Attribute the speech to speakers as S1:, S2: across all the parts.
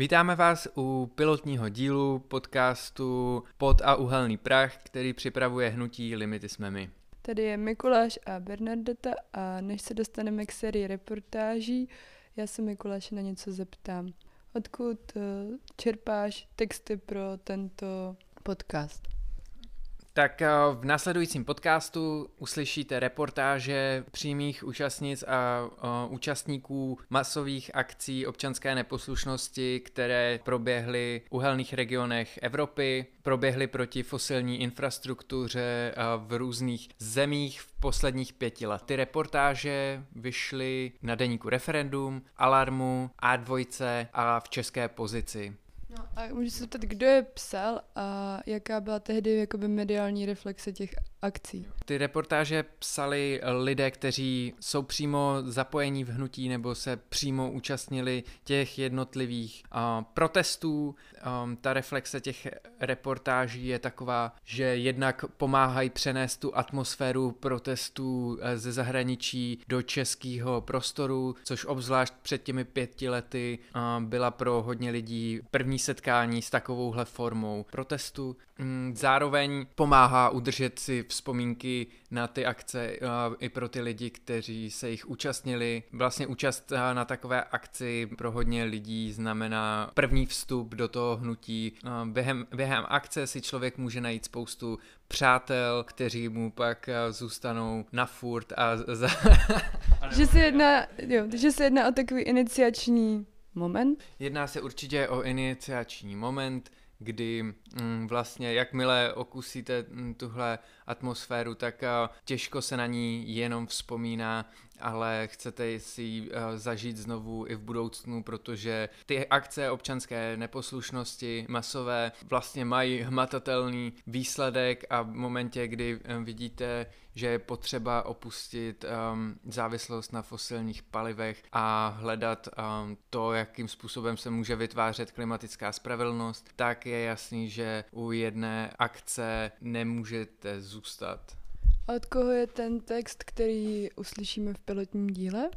S1: Vítáme vás u pilotního dílu podcastu Pod a uhelný prach, který připravuje hnutí Limity jsme my.
S2: Tady je Mikuláš a Bernardeta a než se dostaneme k sérii reportáží, já se Mikuláše na něco zeptám. Odkud uh, čerpáš texty pro tento podcast?
S1: Tak eh, v následujícím podcastu uslyšíte reportáže přímých účastnic a uh, účastníků masových akcí občanské neposlušnosti, které proběhly v uhelných regionech Evropy, proběhly proti fosilní infrastruktuře uh, v různých zemích v posledních pěti let. Ty reportáže vyšly na deníku Referendum, Alarmu, A2 a v české pozici.
S2: No a můžu se zeptat, kdo je psal a jaká byla tehdy jakoby mediální reflexe těch akcí?
S1: Ty reportáže psali lidé, kteří jsou přímo zapojení v hnutí nebo se přímo účastnili těch jednotlivých uh, protestů. Um, ta reflexe těch reportáží je taková, že jednak pomáhají přenést tu atmosféru protestů eh, ze zahraničí do českého prostoru, což obzvlášť před těmi pěti lety uh, byla pro hodně lidí první setkání s takovouhle formou protestu. Mm, zároveň pomáhá udržet si vzpomínky na ty akce i pro ty lidi, kteří se jich účastnili. Vlastně účast na takové akci pro hodně lidí znamená první vstup do toho hnutí. Během, během akce si člověk může najít spoustu přátel, kteří mu pak zůstanou na furt a za...
S2: že se jedná, jo, že se jedná o takový iniciační moment?
S1: Jedná se určitě o iniciační moment, kdy mm, vlastně jakmile okusíte mm, tuhle atmosféru, tak uh, těžko se na ní jenom vzpomíná, ale chcete si ji uh, zažít znovu i v budoucnu, protože ty akce občanské neposlušnosti masové vlastně mají hmatatelný výsledek a v momentě, kdy uh, vidíte, že je potřeba opustit um, závislost na fosilních palivech a hledat um, to, jakým způsobem se může vytvářet klimatická spravedlnost, tak je jasný, že u jedné akce nemůžete zůstat.
S2: A od koho je ten text, který uslyšíme v pilotním díle?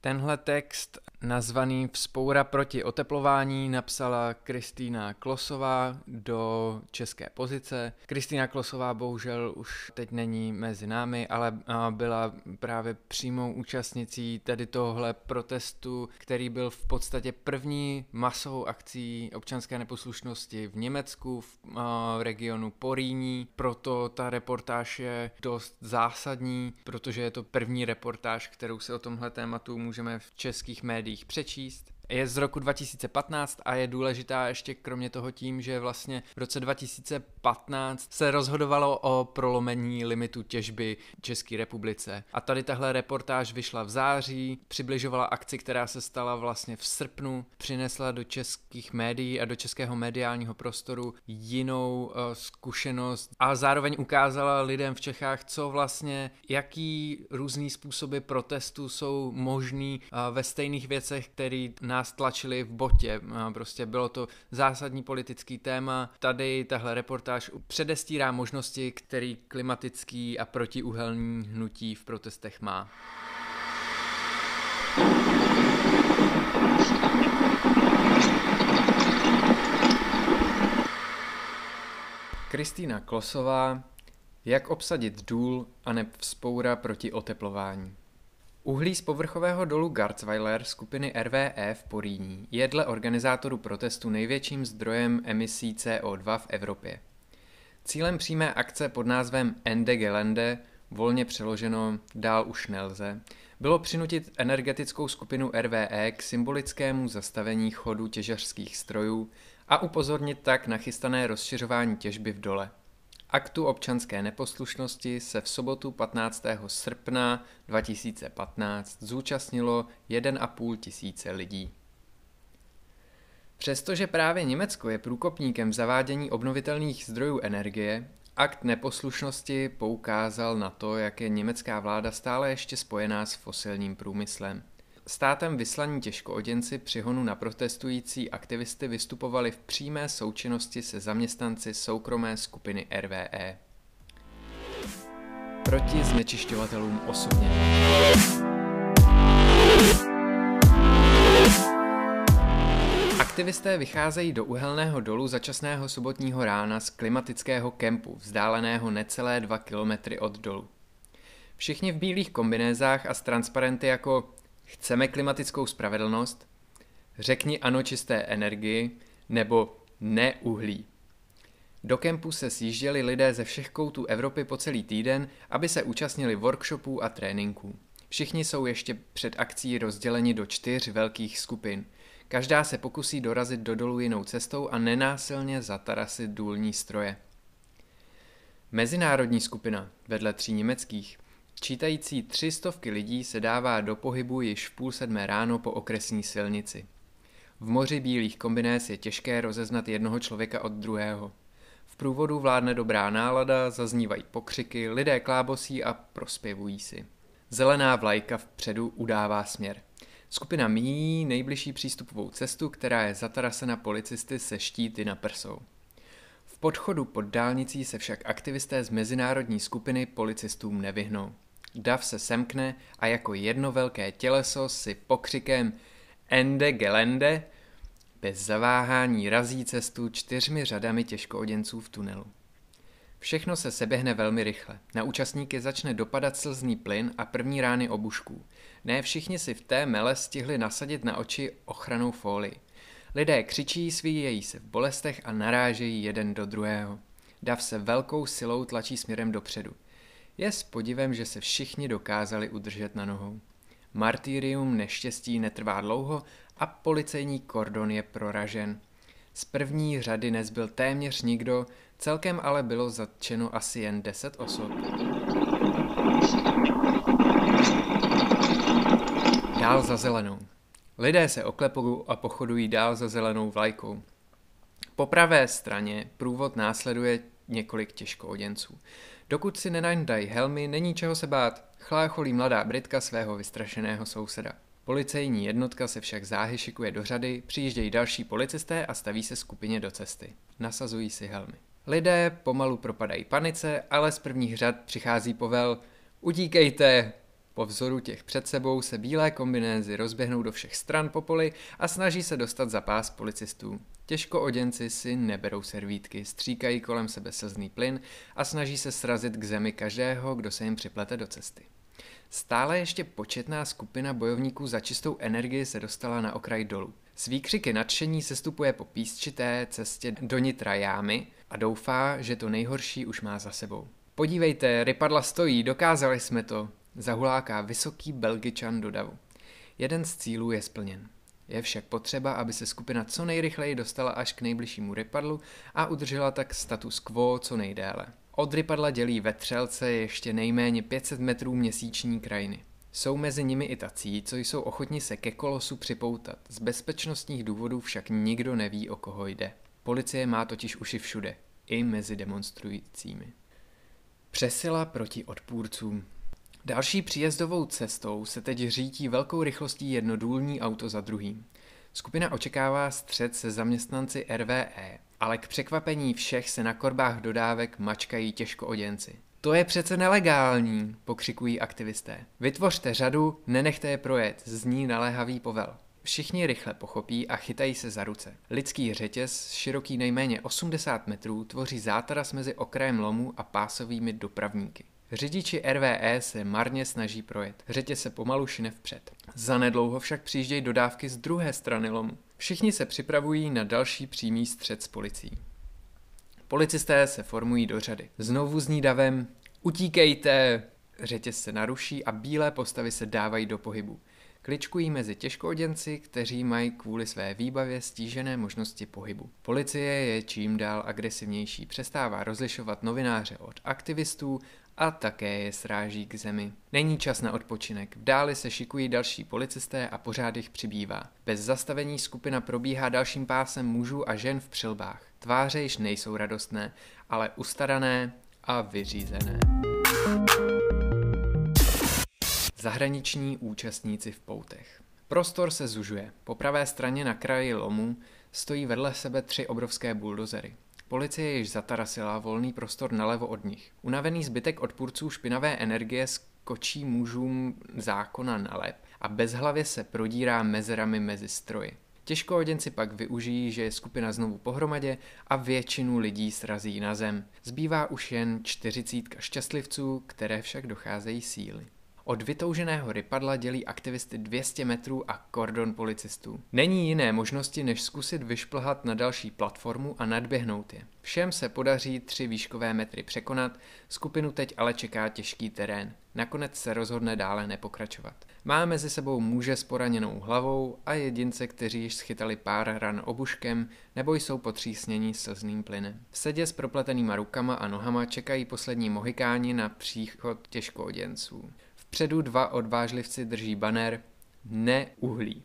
S1: Tenhle text nazvaný Vzpoura proti oteplování napsala Kristýna Klosová do české pozice. Kristýna Klosová bohužel už teď není mezi námi, ale byla právě přímou účastnicí tady tohle protestu, který byl v podstatě první masovou akcí občanské neposlušnosti v Německu, v regionu Poríní. Proto ta reportáž je dost zásadní, protože je to první reportáž, kterou se o tomhle tématu můžeme v českých médiích přečíst je z roku 2015 a je důležitá ještě kromě toho tím, že vlastně v roce 2015 se rozhodovalo o prolomení limitu těžby České republice. A tady tahle reportáž vyšla v září, přibližovala akci, která se stala vlastně v srpnu, přinesla do českých médií a do českého mediálního prostoru jinou uh, zkušenost a zároveň ukázala lidem v Čechách, co vlastně, jaký různý způsoby protestu jsou možný uh, ve stejných věcech, který nás nás tlačili v botě. Prostě bylo to zásadní politický téma. Tady tahle reportáž předestírá možnosti, který klimatický a protiuhelný hnutí v protestech má. Kristýna Klosová Jak obsadit důl a ne vzpoura proti oteplování. Uhlí z povrchového dolu Garzweiler skupiny RWE v Poríní je dle organizátorů protestu největším zdrojem emisí CO2 v Evropě. Cílem přímé akce pod názvem Ende Gelände, volně přeloženo dál už nelze, bylo přinutit energetickou skupinu RWE k symbolickému zastavení chodu těžařských strojů a upozornit tak na chystané rozšiřování těžby v dole – Aktu občanské neposlušnosti se v sobotu 15. srpna 2015 zúčastnilo 1,5 tisíce lidí. Přestože právě Německo je průkopníkem v zavádění obnovitelných zdrojů energie, akt neposlušnosti poukázal na to, jak je německá vláda stále ještě spojená s fosilním průmyslem. Státem vyslaní těžkooděnci při honu na protestující aktivisty vystupovali v přímé součinnosti se zaměstnanci soukromé skupiny RVE. Proti znečišťovatelům osobně. Aktivisté vycházejí do uhelného dolu začasného sobotního rána z klimatického kempu, vzdáleného necelé dva kilometry od dolu. Všichni v bílých kombinézách a s transparenty jako chceme klimatickou spravedlnost, řekni ano čisté energii nebo ne uhlí. Do kempu se sjížděli lidé ze všech koutů Evropy po celý týden, aby se účastnili workshopů a tréninků. Všichni jsou ještě před akcí rozděleni do čtyř velkých skupin. Každá se pokusí dorazit do dolu jinou cestou a nenásilně zatarasit důlní stroje. Mezinárodní skupina, vedle tří německých, čítající tři stovky lidí se dává do pohybu již v půl sedmé ráno po okresní silnici. V moři bílých kombinéz je těžké rozeznat jednoho člověka od druhého. V průvodu vládne dobrá nálada, zaznívají pokřiky, lidé klábosí a prospěvují si. Zelená vlajka vpředu udává směr. Skupina míjí nejbližší přístupovou cestu, která je zatarasena policisty se štíty na prsou. V podchodu pod dálnicí se však aktivisté z mezinárodní skupiny policistům nevyhnou. Dav se semkne a jako jedno velké těleso si pokřikem Ende Gelende bez zaváhání razí cestu čtyřmi řadami těžkooděnců v tunelu. Všechno se seběhne velmi rychle. Na účastníky začne dopadat slzný plyn a první rány obušků. Ne všichni si v té mele stihli nasadit na oči ochranou fólii. Lidé křičí, svíjejí se v bolestech a narážejí jeden do druhého. Dav se velkou silou tlačí směrem dopředu. Je s podivem, že se všichni dokázali udržet na nohou. Martyrium neštěstí netrvá dlouho a policejní kordon je proražen. Z první řady nezbyl téměř nikdo, celkem ale bylo zatčeno asi jen 10 osob. Dál za zelenou. Lidé se oklepují a pochodují dál za zelenou vlajkou. Po pravé straně průvod následuje několik těžkooděnců. Dokud si nenajdají helmy, není čeho se bát, chlácholí mladá Britka svého vystrašeného souseda. Policejní jednotka se však záhy šikuje do řady, přijíždějí další policisté a staví se skupině do cesty. Nasazují si helmy. Lidé pomalu propadají panice, ale z prvních řad přichází povel Utíkejte! Po vzoru těch před sebou se bílé kombinézy rozběhnou do všech stran po poli a snaží se dostat za pás policistů. Těžko oděnci si neberou servítky, stříkají kolem sebe slzný plyn a snaží se srazit k zemi každého, kdo se jim připlete do cesty. Stále ještě početná skupina bojovníků za čistou energii se dostala na okraj dolů. S výkřiky nadšení sestupuje po písčité cestě do nitra jámy a doufá, že to nejhorší už má za sebou. Podívejte, rypadla stojí, dokázali jsme to, zahuláká vysoký belgičan do davu. Jeden z cílů je splněn. Je však potřeba, aby se skupina co nejrychleji dostala až k nejbližšímu rypadlu a udržela tak status quo co nejdéle. Od rypadla dělí vetřelce ještě nejméně 500 metrů měsíční krajiny. Jsou mezi nimi i tací, co jsou ochotni se ke kolosu připoutat. Z bezpečnostních důvodů však nikdo neví, o koho jde. Policie má totiž uši všude, i mezi demonstrujícími. Přesila proti odpůrcům. Další příjezdovou cestou se teď řítí velkou rychlostí jednodůlní auto za druhým. Skupina očekává střed se zaměstnanci RVE, ale k překvapení všech se na korbách dodávek mačkají těžko oděnci. To je přece nelegální, pokřikují aktivisté. Vytvořte řadu, nenechte je projet, zní naléhavý povel. Všichni rychle pochopí a chytají se za ruce. Lidský řetěz, široký nejméně 80 metrů, tvoří zátaras mezi okrajem lomu a pásovými dopravníky. Řidiči RVE se marně snaží projet. Řetě se pomalu šine vpřed. Zanedlouho však přijíždějí dodávky z druhé strany lomu. Všichni se připravují na další přímý střed s policií. Policisté se formují do řady. Znovu zní davem Utíkejte! Řetěz se naruší a bílé postavy se dávají do pohybu. Kličkují mezi těžkooděnci, kteří mají kvůli své výbavě stížené možnosti pohybu. Policie je čím dál agresivnější, přestává rozlišovat novináře od aktivistů a také je sráží k zemi. Není čas na odpočinek, v dáli se šikují další policisté a pořád jich přibývá. Bez zastavení skupina probíhá dalším pásem mužů a žen v přilbách. Tváře již nejsou radostné, ale ustarané a vyřízené. Zahraniční účastníci v poutech. Prostor se zužuje. Po pravé straně na kraji lomu stojí vedle sebe tři obrovské buldozery. Policie již zatarasila volný prostor nalevo od nich. Unavený zbytek odpůrců špinavé energie skočí mužům zákona na lep a bezhlavě se prodírá mezerami mezi stroji. Těžkooděnci pak využijí, že je skupina znovu pohromadě a většinu lidí srazí na zem. Zbývá už jen čtyřicítka šťastlivců, které však docházejí síly. Od vytouženého rypadla dělí aktivisty 200 metrů a kordon policistů. Není jiné možnosti, než zkusit vyšplhat na další platformu a nadběhnout je. Všem se podaří tři výškové metry překonat, skupinu teď ale čeká těžký terén. Nakonec se rozhodne dále nepokračovat. Má mezi sebou muže s poraněnou hlavou a jedince, kteří již schytali pár ran obuškem nebo jsou potřísnění slzným plynem. V sedě s propletenýma rukama a nohama čekají poslední mohikáni na příchod těžkooděnců. Vpředu dva odvážlivci drží baner Neuhlí.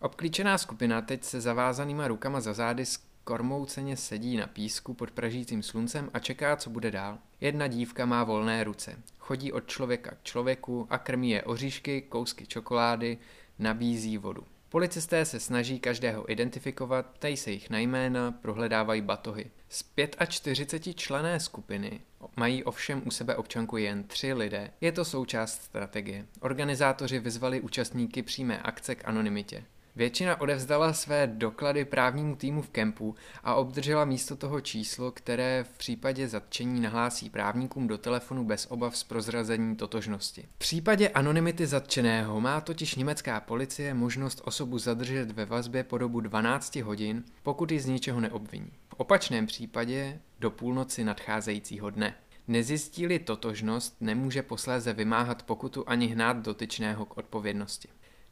S1: Obklíčená skupina teď se zavázanýma rukama za zády kormouceně sedí na písku pod pražícím sluncem a čeká, co bude dál. Jedna dívka má volné ruce. Chodí od člověka k člověku a krmí je oříšky, kousky čokolády, nabízí vodu. Policisté se snaží každého identifikovat, ptají se jich na jména, prohledávají batohy. Z 45 člené skupiny mají ovšem u sebe občanku jen tři lidé. Je to součást strategie. Organizátoři vyzvali účastníky přímé akce k anonymitě. Většina odevzdala své doklady právnímu týmu v kempu a obdržela místo toho číslo, které v případě zatčení nahlásí právníkům do telefonu bez obav z prozrazení totožnosti. V případě anonymity zatčeného má totiž německá policie možnost osobu zadržet ve vazbě po dobu 12 hodin, pokud ji z ničeho neobviní. V opačném případě do půlnoci nadcházejícího dne. Nezjistí-li totožnost, nemůže posléze vymáhat pokutu ani hnát dotyčného k odpovědnosti.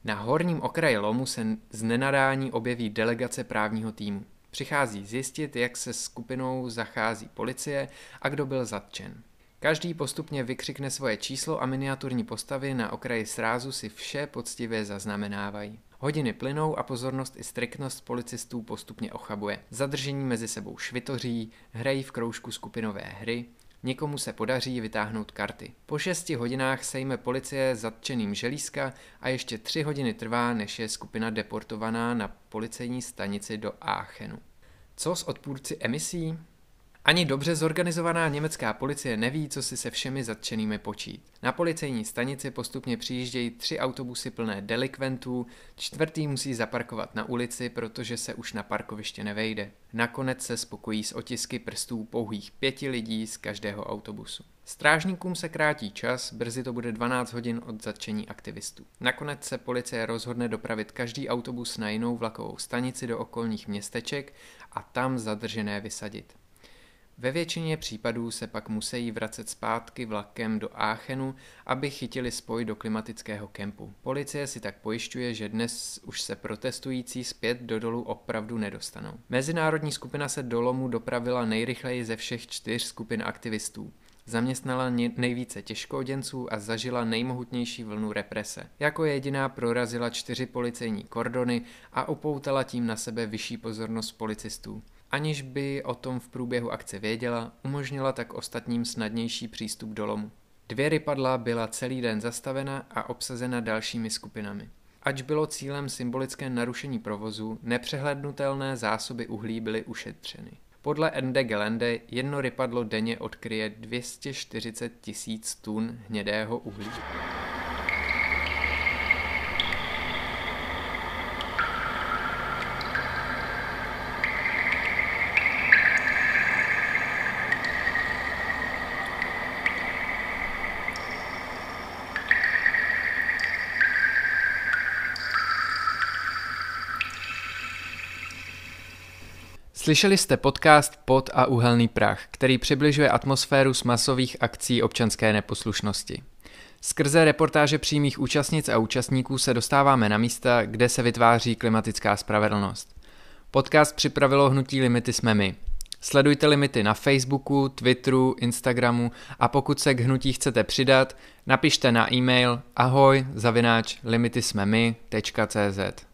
S1: Na horním okraji lomu se z nenadání objeví delegace právního týmu. Přichází zjistit, jak se skupinou zachází policie a kdo byl zatčen. Každý postupně vykřikne svoje číslo a miniaturní postavy na okraji srázu si vše poctivě zaznamenávají. Hodiny plynou a pozornost i striktnost policistů postupně ochabuje. Zadržení mezi sebou švitoří, hrají v kroužku skupinové hry, Někomu se podaří vytáhnout karty. Po šesti hodinách sejme policie zatčeným želízka a ještě tři hodiny trvá, než je skupina deportovaná na policejní stanici do Aachenu. Co s odpůrci emisí? Ani dobře zorganizovaná německá policie neví, co si se všemi zatčenými počít. Na policejní stanici postupně přijíždějí tři autobusy plné delikventů, čtvrtý musí zaparkovat na ulici, protože se už na parkoviště nevejde. Nakonec se spokojí s otisky prstů pouhých pěti lidí z každého autobusu. Strážníkům se krátí čas, brzy to bude 12 hodin od zatčení aktivistů. Nakonec se policie rozhodne dopravit každý autobus na jinou vlakovou stanici do okolních městeček a tam zadržené vysadit. Ve většině případů se pak musí vracet zpátky vlakem do Aachenu, aby chytili spoj do klimatického kempu. Policie si tak pojišťuje, že dnes už se protestující zpět do dolu opravdu nedostanou. Mezinárodní skupina se do lomu dopravila nejrychleji ze všech čtyř skupin aktivistů. Zaměstnala nejvíce těžkooděnců a zažila nejmohutnější vlnu represe. Jako jediná prorazila čtyři policejní kordony a upoutala tím na sebe vyšší pozornost policistů. Aniž by o tom v průběhu akce věděla, umožnila tak ostatním snadnější přístup do lomu. Dvě rypadla byla celý den zastavena a obsazena dalšími skupinami. Ač bylo cílem symbolické narušení provozu, nepřehlednutelné zásoby uhlí byly ušetřeny. Podle Ende Gelände jedno rypadlo denně odkryje 240 tisíc tun hnědého uhlí. Slyšeli jste podcast Pod a uhelný prach, který přibližuje atmosféru z masových akcí občanské neposlušnosti. Skrze reportáže přímých účastnic a účastníků se dostáváme na místa, kde se vytváří klimatická spravedlnost. Podcast připravilo hnutí Limity jsme my. Sledujte limity na Facebooku, Twitteru, Instagramu a pokud se k hnutí chcete přidat, napište na e-mail ahoj zavináč limitysmemy.cz.